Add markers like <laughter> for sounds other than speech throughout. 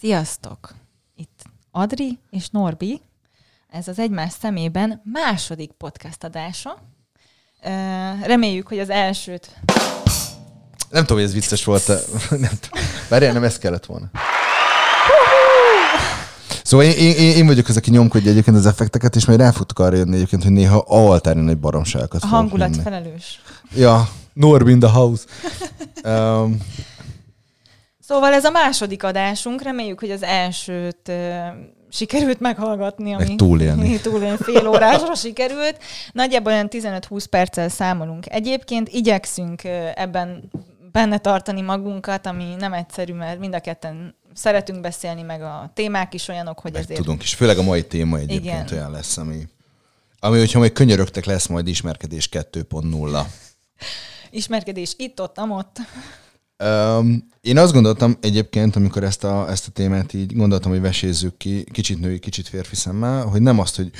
Sziasztok! Itt Adri és Norbi. Ez az egymás szemében második podcast adása. Reméljük, hogy az elsőt Nem tudom, hogy ez vicces volt. <laughs> Nem. Várjál, nem ez kellett volna. Szóval én, én, én vagyok az, aki nyomkodja egyébként az effekteket, és majd rá fogtok arra jönni egyébként, hogy néha altári nagy baromságokat a hangulat felelős. Ja, Norb in the house. <laughs> Um, Szóval ez a második adásunk. Reméljük, hogy az elsőt sikerült meghallgatni, ami Meg túlélni. <laughs> túlélni fél órásra sikerült. Nagyjából olyan 15-20 perccel számolunk. Egyébként igyekszünk ebben benne tartani magunkat, ami nem egyszerű, mert mind a ketten szeretünk beszélni, meg a témák is olyanok, hogy meg ezért tudunk is. Főleg a mai téma egyébként Igen. olyan lesz, ami, ami, hogyha majd könyörögtek, lesz majd ismerkedés 2.0. ismerkedés itt-ott, amott. Um, én azt gondoltam egyébként, amikor ezt a, ezt a témát így gondoltam, hogy vesézzük ki, kicsit női, kicsit férfi szemmel, hogy nem azt, hogy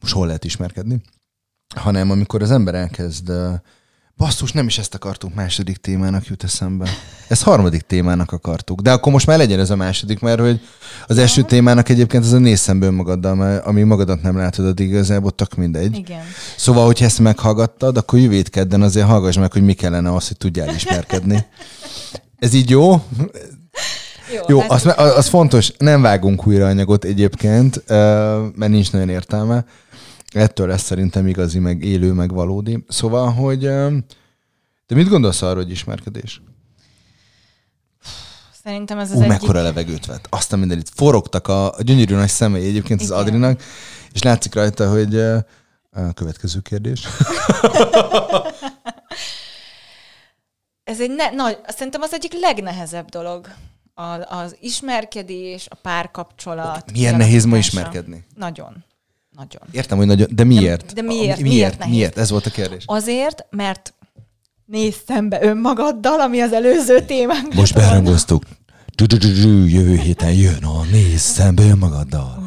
most hol lehet ismerkedni, hanem amikor az ember elkezd, basszus, nem is ezt akartunk második témának jut eszembe. Ezt harmadik témának akartuk. De akkor most már legyen ez a második, mert hogy az első témának egyébként az a néz szembe önmagaddal, mert ami magadat nem látod, addig igazából tök mindegy. Igen. Szóval, hogyha ezt meghallgattad, akkor jövő kedden azért hallgass meg, hogy mi kellene az, hogy tudjál ismerkedni. Ez így jó? Jó, hát az, az fontos, nem vágunk újra anyagot egyébként, mert nincs nagyon értelme. Ettől lesz szerintem igazi, meg élő, meg valódi. Szóval, hogy te mit gondolsz arról, hogy ismerkedés? Szerintem ez az Ú, egyik... mekkora levegőt vett. Azt a mindenit. Forogtak a, a gyönyörű nagy szemei egyébként az Igen. Adrinak, és látszik rajta, hogy ö, a következő kérdés. Ez egy ne, nagy, szerintem az egyik legnehezebb dolog. A, az ismerkedés, a párkapcsolat. Milyen nehéz ma ismerkedni? Nagyon. Nagyon. Értem, hogy nagyon, de miért? de miért? A- Miért Miért? nehéz? Miért? Ez volt a kérdés. Azért, mert nézz szembe önmagaddal, ami az előző témánk. Most. Du-du-du-du, Jövő héten jön a néz szembe önmagaddal.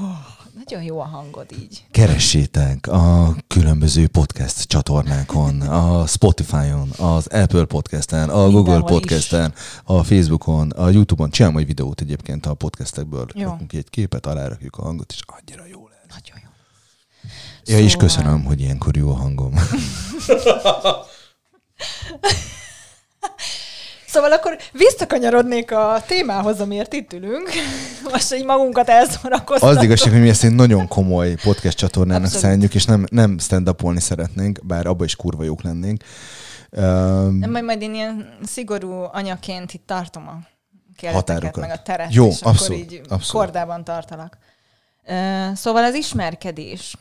Nagyon jó a hangod így. Keressétek a különböző podcast csatornákon, a Spotify-on, az Apple Podcast-en, a Google Mindenhol is. Podcast-en, a Facebookon, a YouTube-on. Csinálom egy videót egyébként a podcastekből. Jó. Rakunk egy képet, alárakjuk a hangot, és annyira jó lesz. Nagyon jó. Ja, és Szóval- köszönöm, hogy ilyenkor jó a hangom. <laughs> Szóval akkor visszakanyarodnék a témához, amiért itt ülünk. <laughs> Most így magunkat elszórakoztatunk. Az igazság, hogy mi ezt egy nagyon komoly podcast csatornának Abszolút. szánjuk, és nem, nem stand szeretnénk, bár abban is kurva jók lennénk. Um, Nem, majd, majd én ilyen szigorú anyaként itt tartom a Határokat. meg a teret, Jó, és akkor abszolút, így abszolút. kordában tartalak. Ö, Szóval az ismerkedés.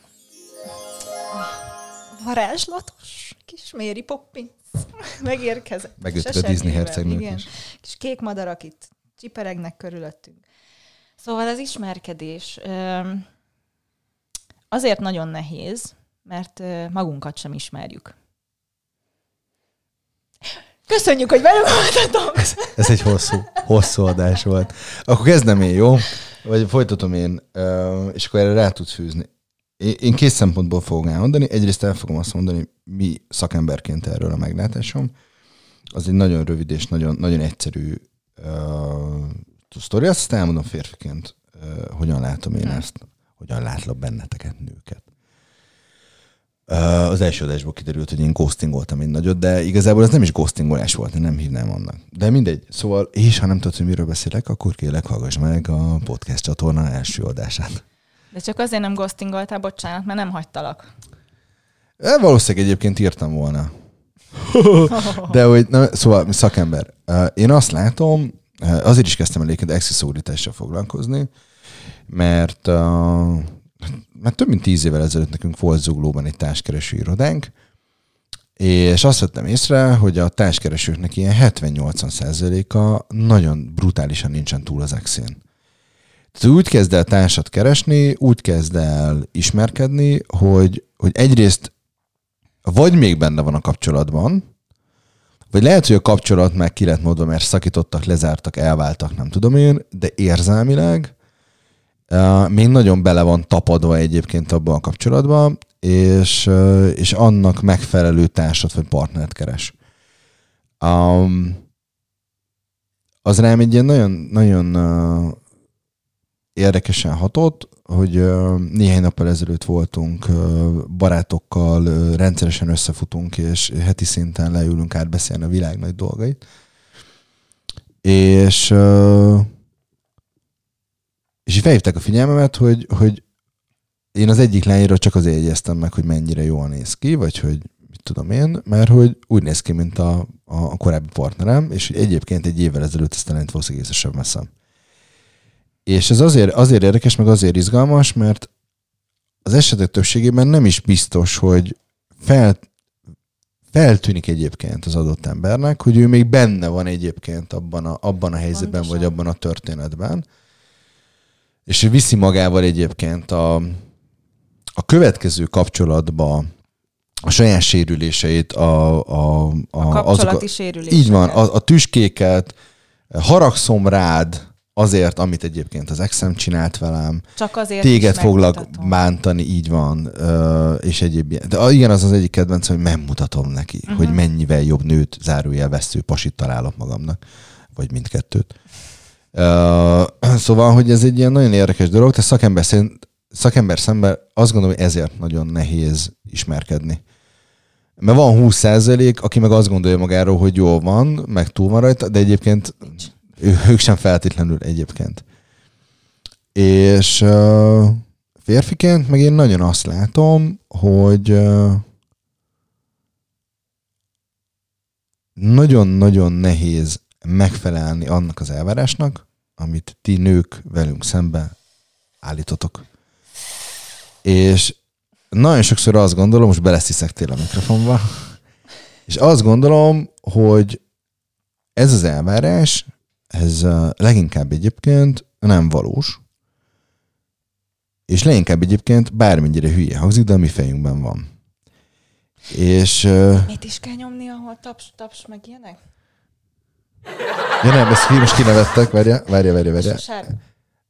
Varázslatos kis Méri Poppins <laughs> megérkezett. És a Disney hercegnők igen. is. Kis kék madarak itt csiperegnek körülöttünk. Szóval az ismerkedés azért nagyon nehéz, mert magunkat sem ismerjük. Köszönjük, hogy velünk voltatok! Ez egy hosszú, hosszú adás volt. Akkor kezdem én, jó? Vagy folytatom én, és akkor erre rá tudsz fűzni. Én két szempontból fogok elmondani. Egyrészt el fogom azt mondani, mi szakemberként erről a meglátásom. Az egy nagyon rövid és nagyon, nagyon egyszerű uh, sztori. Azt elmondom férfiként, uh, hogyan látom én Na. ezt, hogyan látlak benneteket nőket. Uh, az első adásból kiderült, hogy én ghostingoltam egy nagyot, de igazából ez nem is ghostingolás volt, én nem hívnám annak. De mindegy. Szóval, és ha nem tudod, hogy miről beszélek, akkor kérlek, hallgass meg a podcast csatorna első adását. De csak azért nem ghostingoltál, bocsánat, mert nem hagytalak. Eh, Valószínűleg egyébként írtam volna. De hogy, na, szóval szakember. Én azt látom, azért is kezdtem egyébként exiszorítással foglalkozni, mert, mert több mint tíz évvel ezelőtt nekünk volt Zuglóban egy társkereső irodánk, és azt vettem észre, hogy a társkeresőknek ilyen 70-80%-a nagyon brutálisan nincsen túl az exén. Tehát úgy kezd el társat keresni, úgy kezd el ismerkedni, hogy, hogy egyrészt vagy még benne van a kapcsolatban, vagy lehet, hogy a kapcsolat meg ki lett módva, mert szakítottak, lezártak, elváltak, nem tudom én, de érzelmileg uh, még nagyon bele van tapadva egyébként abban a kapcsolatban, és, uh, és annak megfelelő társat vagy partnert keres. Um, az rám egy ilyen nagyon, nagyon uh, érdekesen hatott, hogy néhány nappal ezelőtt voltunk barátokkal, rendszeresen összefutunk, és heti szinten leülünk átbeszélni a világ nagy dolgait. És, és felhívták a figyelmemet, hogy, hogy én az egyik lányra csak azért jegyeztem meg, hogy mennyire jól néz ki, vagy hogy mit tudom én, mert hogy úgy néz ki, mint a, a korábbi partnerem, és hogy egyébként egy évvel ezelőtt ezt a lányt valószínűleg észre sem veszem. És ez azért, azért érdekes, meg azért izgalmas, mert az esetek többségében nem is biztos, hogy fel, feltűnik egyébként az adott embernek, hogy ő még benne van egyébként abban a, abban a helyzetben, Pontosan. vagy abban a történetben. És viszi magával egyébként a, a következő kapcsolatba a saját sérüléseit, a, a, a, A kapcsolati a, sérüléseket. így van, a, a tüskéket, haragszom rád azért, amit egyébként az exem csinált velem, Csak azért téged foglak megmutatom. bántani, így van, és egyéb ilyen. De igen, az az egyik kedvenc, hogy megmutatom neki, uh-huh. hogy mennyivel jobb nőt, zárójel vesző pasit találok magamnak, vagy mindkettőt. Ö, <clears throat> szóval, hogy ez egy ilyen nagyon érdekes dolog, de szakember, szerint, szakember szemben azt gondolom, hogy ezért nagyon nehéz ismerkedni. Mert van 20% aki meg azt gondolja magáról, hogy jól van, meg túl van rajta, de egyébként ő, ők sem feltétlenül egyébként. És uh, férfiként meg én nagyon azt látom, hogy uh, nagyon-nagyon nehéz megfelelni annak az elvárásnak, amit ti nők velünk szembe állítotok. És nagyon sokszor azt gondolom, most belesziszektél a mikrofonba, és azt gondolom, hogy ez az elvárás, ez leginkább egyébként nem valós, és leginkább egyébként bármennyire hülye hangzik, de a mi fejünkben van. És Mit is kell nyomni, ahol taps, taps, meg ilyenek? ja nem, ezt ki, most kinevettek, várja, várja, várja, várja.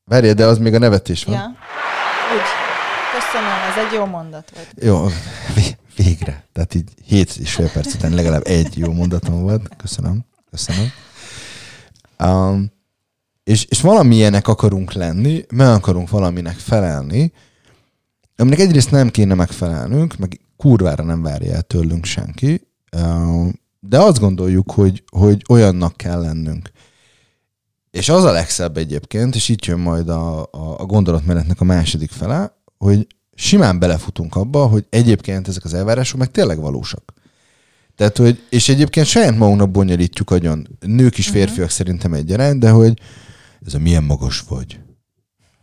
Várja, de az még a nevetés van. Ja. Úgy. Köszönöm, ez egy jó mondat volt. Jó, vé- végre. Tehát így hét és fél perc után legalább egy jó mondatom volt. Köszönöm. Köszönöm. Um, és, és valamilyenek akarunk lenni, meg akarunk valaminek felelni, aminek egyrészt nem kéne megfelelnünk, meg kurvára nem várja el tőlünk senki, um, de azt gondoljuk, hogy, hogy olyannak kell lennünk. És az a legszebb egyébként, és itt jön majd a, a, a gondolatmenetnek a második fele, hogy simán belefutunk abba, hogy egyébként ezek az elvárások meg tényleg valósak. Tehát, hogy, és egyébként saját magunknak bonyolítjuk agyon, nők is, férfiak uh-huh. szerintem egyaránt, de hogy ez a milyen magas vagy,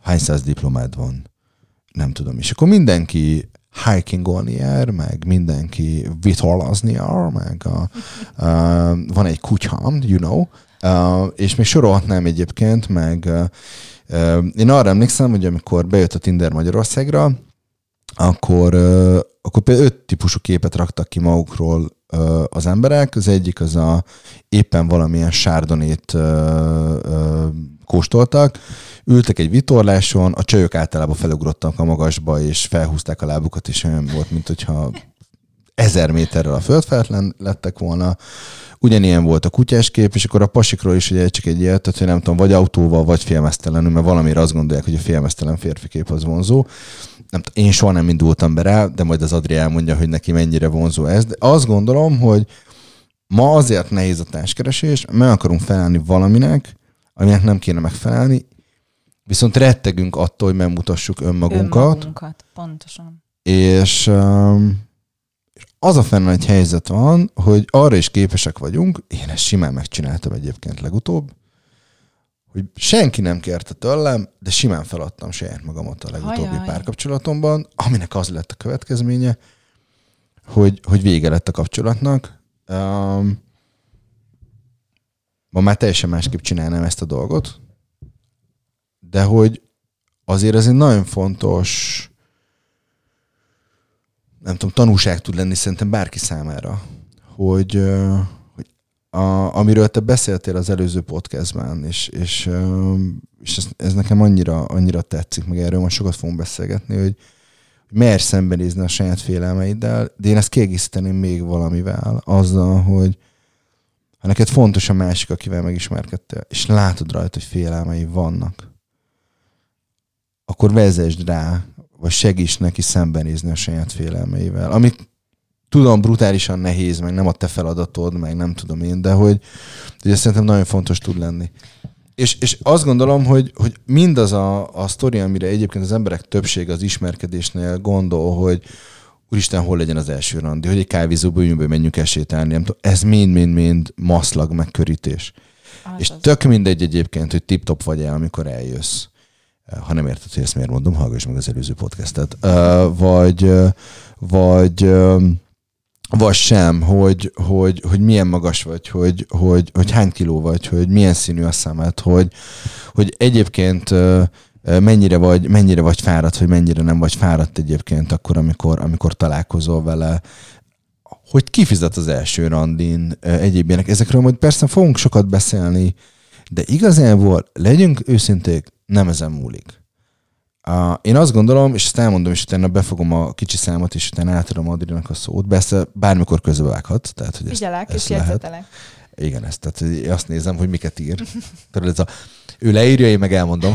hány száz diplomád van, nem tudom. És akkor mindenki hikingolni jár, meg mindenki vitorlazni jár, meg a, uh, van egy kutyám, you know, uh, és még sorolhatnám egyébként, meg uh, uh, én arra emlékszem, hogy amikor bejött a Tinder Magyarországra, akkor, akkor például öt típusú képet raktak ki magukról az emberek. Az egyik az a éppen valamilyen sárdonét kóstoltak, ültek egy vitorláson, a csajok általában felugrottak a magasba, és felhúzták a lábukat, és olyan volt, mint hogyha ezer méterrel a föld lettek volna. Ugyanilyen volt a kutyás kép, és akkor a pasikról is ugye csak egy ilyet, hogy nem tudom, vagy autóval, vagy félmeztelenül, mert valamire azt gondolják, hogy a félmeztelen férfi kép az vonzó. Nem, én soha nem indultam be rá, de majd az Adri elmondja, hogy neki mennyire vonzó ez. De azt gondolom, hogy ma azért nehéz a társkeresés, meg akarunk felelni valaminek, aminek nem kéne megfelelni, viszont rettegünk attól, hogy megmutassuk önmagunkat, Önmagunkat, pontosan. és um, és az a fenn egy helyzet van, hogy arra is képesek vagyunk, én ezt simán megcsináltam egyébként legutóbb, hogy senki nem kérte tőlem, de simán feladtam saját magamat a legutóbbi Ajaj. párkapcsolatomban, aminek az lett a következménye, hogy, hogy vége lett a kapcsolatnak. Um, ma már teljesen másképp csinálnám ezt a dolgot, de hogy azért ez egy nagyon fontos nem tudom, tanúság tud lenni szerintem bárki számára, hogy, a, amiről te beszéltél az előző podcastben, és, és, és ez, ez nekem annyira, annyira tetszik, meg erről most sokat fogunk beszélgetni, hogy, merj szembenézni a saját félelmeiddel, de én ezt kiegészíteném még valamivel, azzal, hogy ha neked fontos a másik, akivel megismerkedtél, és látod rajta, hogy félelmei vannak, akkor vezesd rá, vagy segíts neki szembenézni a saját félelmeivel. Ami tudom, brutálisan nehéz, meg nem a te feladatod, meg nem tudom én, de hogy, hogy ez szerintem nagyon fontos tud lenni. És, és azt gondolom, hogy, hogy mindaz a, a sztori, amire egyébként az emberek többsége az ismerkedésnél gondol, hogy úristen, hol legyen az első randi, hogy egy kávézóba üljünk menjünk esételni, nem tudom, ez mind-mind-mind maszlag, megkörítés. Az és az. tök mindegy egyébként, hogy tip-top vagy el, amikor eljössz. Ha nem érted, hogy ezt miért mondom, hallgass meg az előző podcastet. Vagy, vagy vagy sem, hogy, hogy, hogy milyen magas vagy, hogy, hogy, hogy hány kiló vagy, hogy milyen színű a szemed, hogy, hogy egyébként mennyire vagy, mennyire vagy fáradt, hogy mennyire nem vagy fáradt egyébként akkor, amikor, amikor találkozol vele, hogy kifizet az első randin, egyéb ilyenek. Ezekről majd persze fogunk sokat beszélni, de igazából legyünk őszinték, nem ezen múlik. Uh, én azt gondolom, és ezt elmondom, és utána befogom a kicsi számot, és utána átadom Adrinak a szót. Persze bármikor közbevághat. Tehát, hogy Figyelek, és jegyzetelek. Igen, ezt, tehát azt nézem, hogy miket ír. <laughs> ez a, ő leírja, én meg elmondom.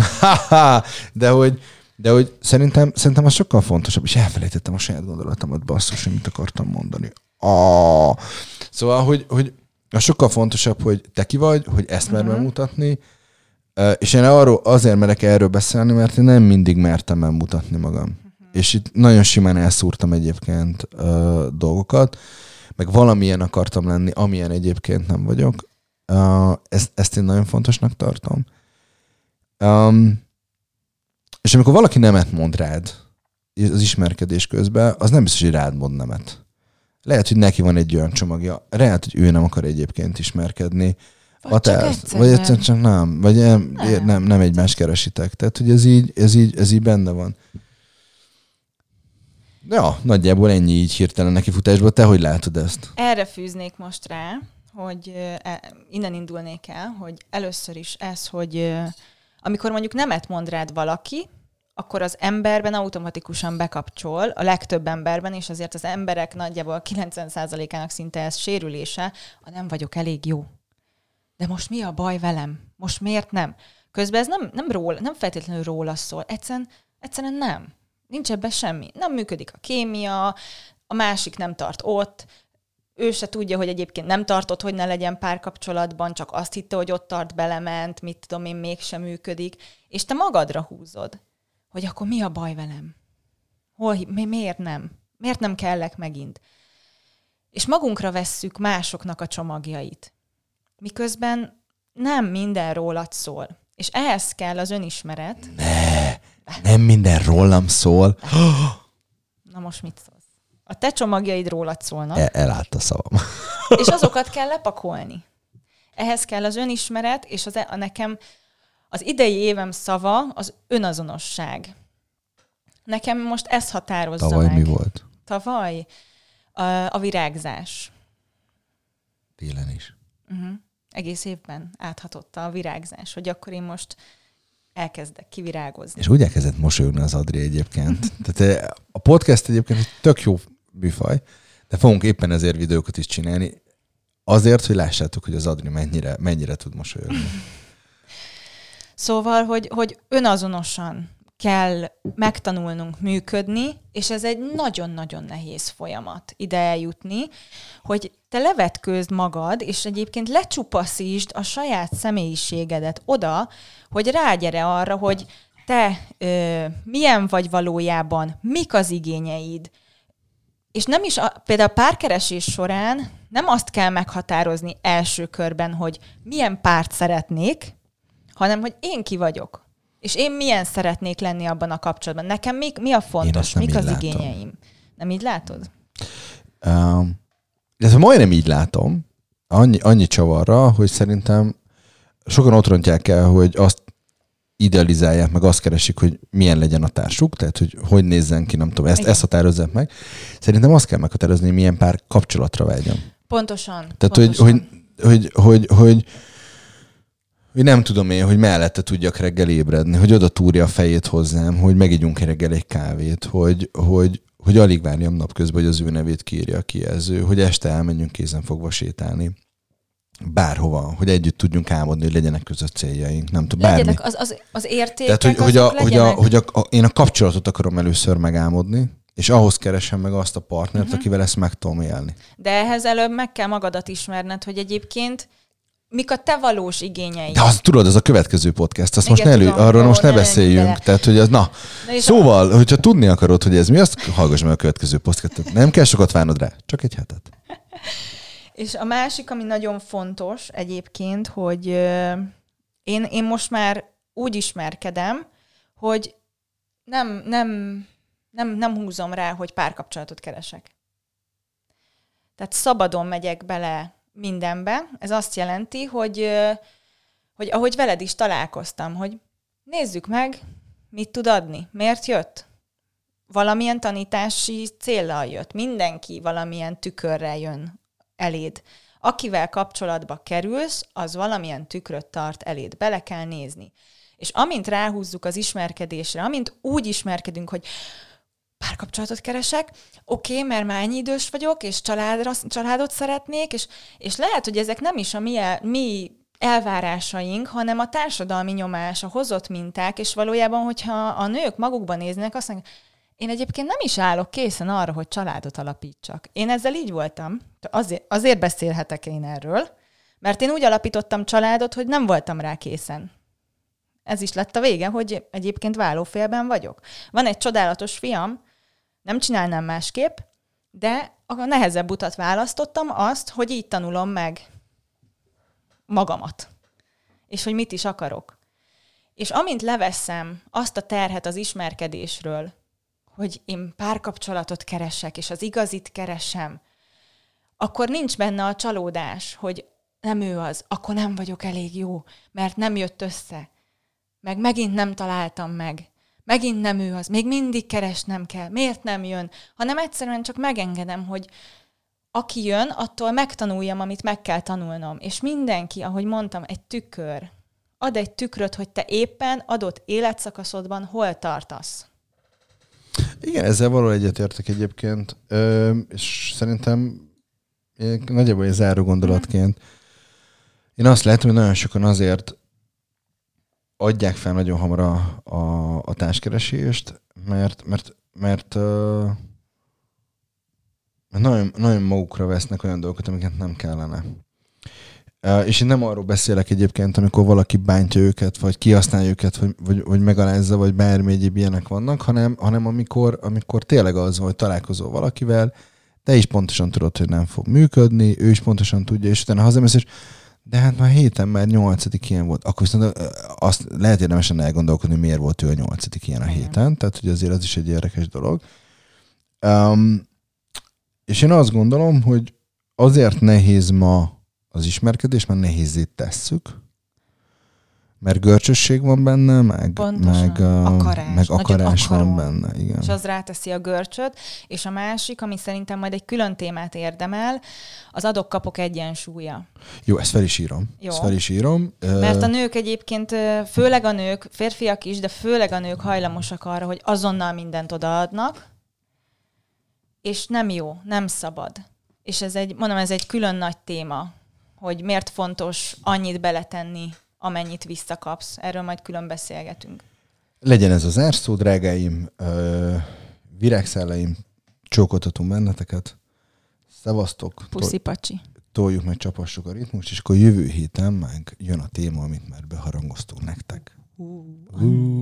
<laughs> de hogy, de hogy szerintem, szerintem az sokkal fontosabb, és elfelejtettem a saját gondolatomat, basszus, hogy mit akartam mondani. Ah. Szóval, hogy, hogy a sokkal fontosabb, hogy te ki vagy, hogy ezt uh-huh. Mhm. mutatni, és én arról azért merek erről beszélni, mert én nem mindig mertem elmutatni magam. Uh-huh. És itt nagyon simán elszúrtam egyébként uh, dolgokat, meg valamilyen akartam lenni, amilyen egyébként nem vagyok. Uh, ezt, ezt én nagyon fontosnak tartom. Um, és amikor valaki nemet mond rád az ismerkedés közben, az nem biztos, hogy rád mond nemet. Lehet, hogy neki van egy olyan csomagja, lehet, hogy ő nem akar egyébként ismerkedni, vagy csak egyszer Vagy egyszer csak nem. Vagy nem, nem. nem, nem egymást keresitek. Tehát, hogy ez így, ez így, ez így benne van. Ja, nagyjából ennyi így hirtelen neki futásból. Te hogy látod ezt? Erre fűznék most rá, hogy e, innen indulnék el, hogy először is ez, hogy amikor mondjuk nemet mond rád valaki, akkor az emberben automatikusan bekapcsol, a legtöbb emberben, és azért az emberek nagyjából 90%-ának szinte ez sérülése, ha nem vagyok elég jó de most mi a baj velem? Most miért nem? Közben ez nem, nem, róla, nem feltétlenül róla szól. Egyszerűen, egyszerűen nem. Nincs ebben semmi. Nem működik a kémia, a másik nem tart ott, ő se tudja, hogy egyébként nem tartott, hogy ne legyen párkapcsolatban, csak azt hitte, hogy ott tart, belement, mit tudom én, mégsem működik, és te magadra húzod, hogy akkor mi a baj velem? Hol, mi, miért nem? Miért nem kellek megint? És magunkra vesszük másoknak a csomagjait miközben nem minden rólad szól. És ehhez kell az önismeret. Ne, nem minden rólam szól. <gasps> Na most mit szólsz? A te csomagjaid rólad szólnak. El, elállt a szavam. <laughs> És <laughs> azokat kell lepakolni. Ehhez kell az önismeret, és az, e- a nekem az idei évem szava az önazonosság. Nekem most ez határozza Tavaly meg. mi volt? Tavaly a, a virágzás. Télen is. Uh-huh egész évben áthatotta a virágzás, hogy akkor én most elkezdek kivirágozni. És úgy elkezdett mosolyogni az Adri egyébként. <laughs> Tehát eh, a podcast egyébként egy tök jó műfaj, de fogunk éppen ezért videókat is csinálni, azért, hogy lássátok, hogy az Adri mennyire, mennyire tud mosolyogni. Szóval, hogy, hogy önazonosan kell megtanulnunk működni, és ez egy nagyon-nagyon nehéz folyamat ide eljutni, hogy te levetkőzd magad, és egyébként lecsupaszítsd a saját személyiségedet oda, hogy rágyere arra, hogy te ö, milyen vagy valójában, mik az igényeid, és nem is, a, például a párkeresés során nem azt kell meghatározni első körben, hogy milyen párt szeretnék, hanem hogy én ki vagyok. És én milyen szeretnék lenni abban a kapcsolatban? Nekem mi, mi a fontos? Mik az látom. igényeim? Nem így látod? Um, ez majdnem így látom. Annyi, annyi csavarra, hogy szerintem sokan ott rontják el, hogy azt idealizálják, meg azt keresik, hogy milyen legyen a társuk, tehát hogy hogy nézzen ki, nem tudom, ezt, ezt határozzák meg. Szerintem azt kell meghatározni, hogy milyen pár kapcsolatra vágyam. Pontosan. Tehát, pontosan. Hogy, hogy, hogy, hogy, hogy hogy nem tudom én, hogy mellette tudjak reggel ébredni, hogy oda túrja a fejét hozzám, hogy megígyunk reggel egy kávét, hogy, hogy, hogy alig várjam napközben, hogy az ő nevét kírja a kijelző, hogy este elmenjünk kézen fogva sétálni. bárhova, hogy együtt tudjunk álmodni, hogy legyenek között céljaink, nem tudom, bármi. Legyenek az, az, az értékek, Tehát, hogy, hogy, a, hogy, a, hogy a, a, én a kapcsolatot akarom először megálmodni, és ahhoz keresem meg azt a partnert, uh-huh. akivel ezt meg tudom élni. De ehhez előbb meg kell magadat ismerned, hogy egyébként mik a te valós igényeid. De azt tudod, ez a következő podcast, azt Igen, most ne elő, tudom, arról most ne ne beszéljünk. Tehát, hogy ez, na, Na szóval, hogyha tudni akarod, hogy ez mi, azt hallgass meg a következő podcastot. Nem kell sokat várnod rá, csak egy hetet. <laughs> És a másik, ami nagyon fontos egyébként, hogy én, én most már úgy ismerkedem, hogy nem, nem, nem, nem húzom rá, hogy párkapcsolatot keresek. Tehát szabadon megyek bele mindenbe. Ez azt jelenti, hogy, hogy ahogy veled is találkoztam, hogy nézzük meg, mit tud adni, miért jött. Valamilyen tanítási céllal jött. Mindenki valamilyen tükörrel jön eléd. Akivel kapcsolatba kerülsz, az valamilyen tükröt tart eléd. Bele kell nézni. És amint ráhúzzuk az ismerkedésre, amint úgy ismerkedünk, hogy párkapcsolatot keresek, oké, okay, mert már ennyi idős vagyok, és családra, családot szeretnék, és, és lehet, hogy ezek nem is a mi, mi elvárásaink, hanem a társadalmi nyomás, a hozott minták, és valójában, hogyha a nők magukban néznek, azt mondják, én egyébként nem is állok készen arra, hogy családot alapítsak. Én ezzel így voltam. Azért, azért beszélhetek én erről, mert én úgy alapítottam családot, hogy nem voltam rá készen. Ez is lett a vége, hogy egyébként vállófélben vagyok. Van egy csodálatos fiam, nem csinálnám másképp, de a nehezebb utat választottam, azt, hogy így tanulom meg magamat. És hogy mit is akarok. És amint leveszem azt a terhet az ismerkedésről, hogy én párkapcsolatot keresek, és az igazit keresem, akkor nincs benne a csalódás, hogy nem ő az, akkor nem vagyok elég jó, mert nem jött össze. Meg megint nem találtam meg. Megint nem ő az, még mindig keresnem kell. Miért nem jön? Hanem egyszerűen csak megengedem, hogy aki jön, attól megtanuljam, amit meg kell tanulnom. És mindenki, ahogy mondtam, egy tükör. Ad egy tükröt, hogy te éppen adott életszakaszodban hol tartasz. Igen, ezzel való egyetértek egyébként, Ö, és szerintem nagyjából egy záró gondolatként. Én azt látom, hogy nagyon sokan azért adják fel nagyon hamar a, a, a társkeresést, mert, mert, mert, mert nagyon, nagyon magukra vesznek olyan dolgokat, amiket nem kellene. És én nem arról beszélek egyébként, amikor valaki bántja őket, vagy kihasználja őket, vagy, vagy, vagy megalázza, vagy bármi egyéb ilyenek vannak, hanem, hanem amikor, amikor tényleg az, hogy találkozol valakivel, te is pontosan tudod, hogy nem fog működni, ő is pontosan tudja, és utána hazamész, és de hát már héten már nyolcadik ilyen volt. Akkor viszont azt lehet érdemesen elgondolkodni, miért volt ő a nyolcadik ilyen a héten, tehát hogy azért az is egy érdekes dolog. Um, és én azt gondolom, hogy azért nehéz ma az ismerkedés, mert nehézé tesszük, mert görcsösség van benne, meg, Pontosan. meg, Akarás. meg Nagyon akarás van akarom. benne. Igen. és az ráteszi a görcsöt, és a másik, ami szerintem majd egy külön témát érdemel, az adok-kapok egyensúlya. Jó, ezt fel is írom. Jó. Ezt fel is írom. Mert a nők egyébként, főleg a nők, férfiak is, de főleg a nők hajlamosak arra, hogy azonnal mindent odaadnak, és nem jó, nem szabad. És ez egy, mondom, ez egy külön nagy téma, hogy miért fontos annyit beletenni, amennyit visszakapsz. Erről majd külön beszélgetünk. Legyen ez az zárszó, drágáim, ö, virágszelleim, csókoltatunk benneteket. Szevasztok, Puszi pacsi. toljuk meg, csapassuk a ritmust, és akkor jövő héten meg jön a téma, amit már beharangoztunk nektek.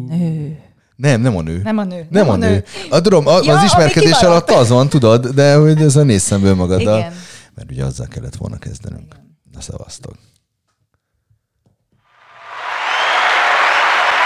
Nő. Nem, nem a nő. Nem a nő. Nem a nő. A, tudom, a, Ja, az ismerkedés alatt az van, tudod, de hogy ez a néz szemből magaddal. Igen. Mert ugye azzal kellett volna kezdenünk. Na, szevasztok.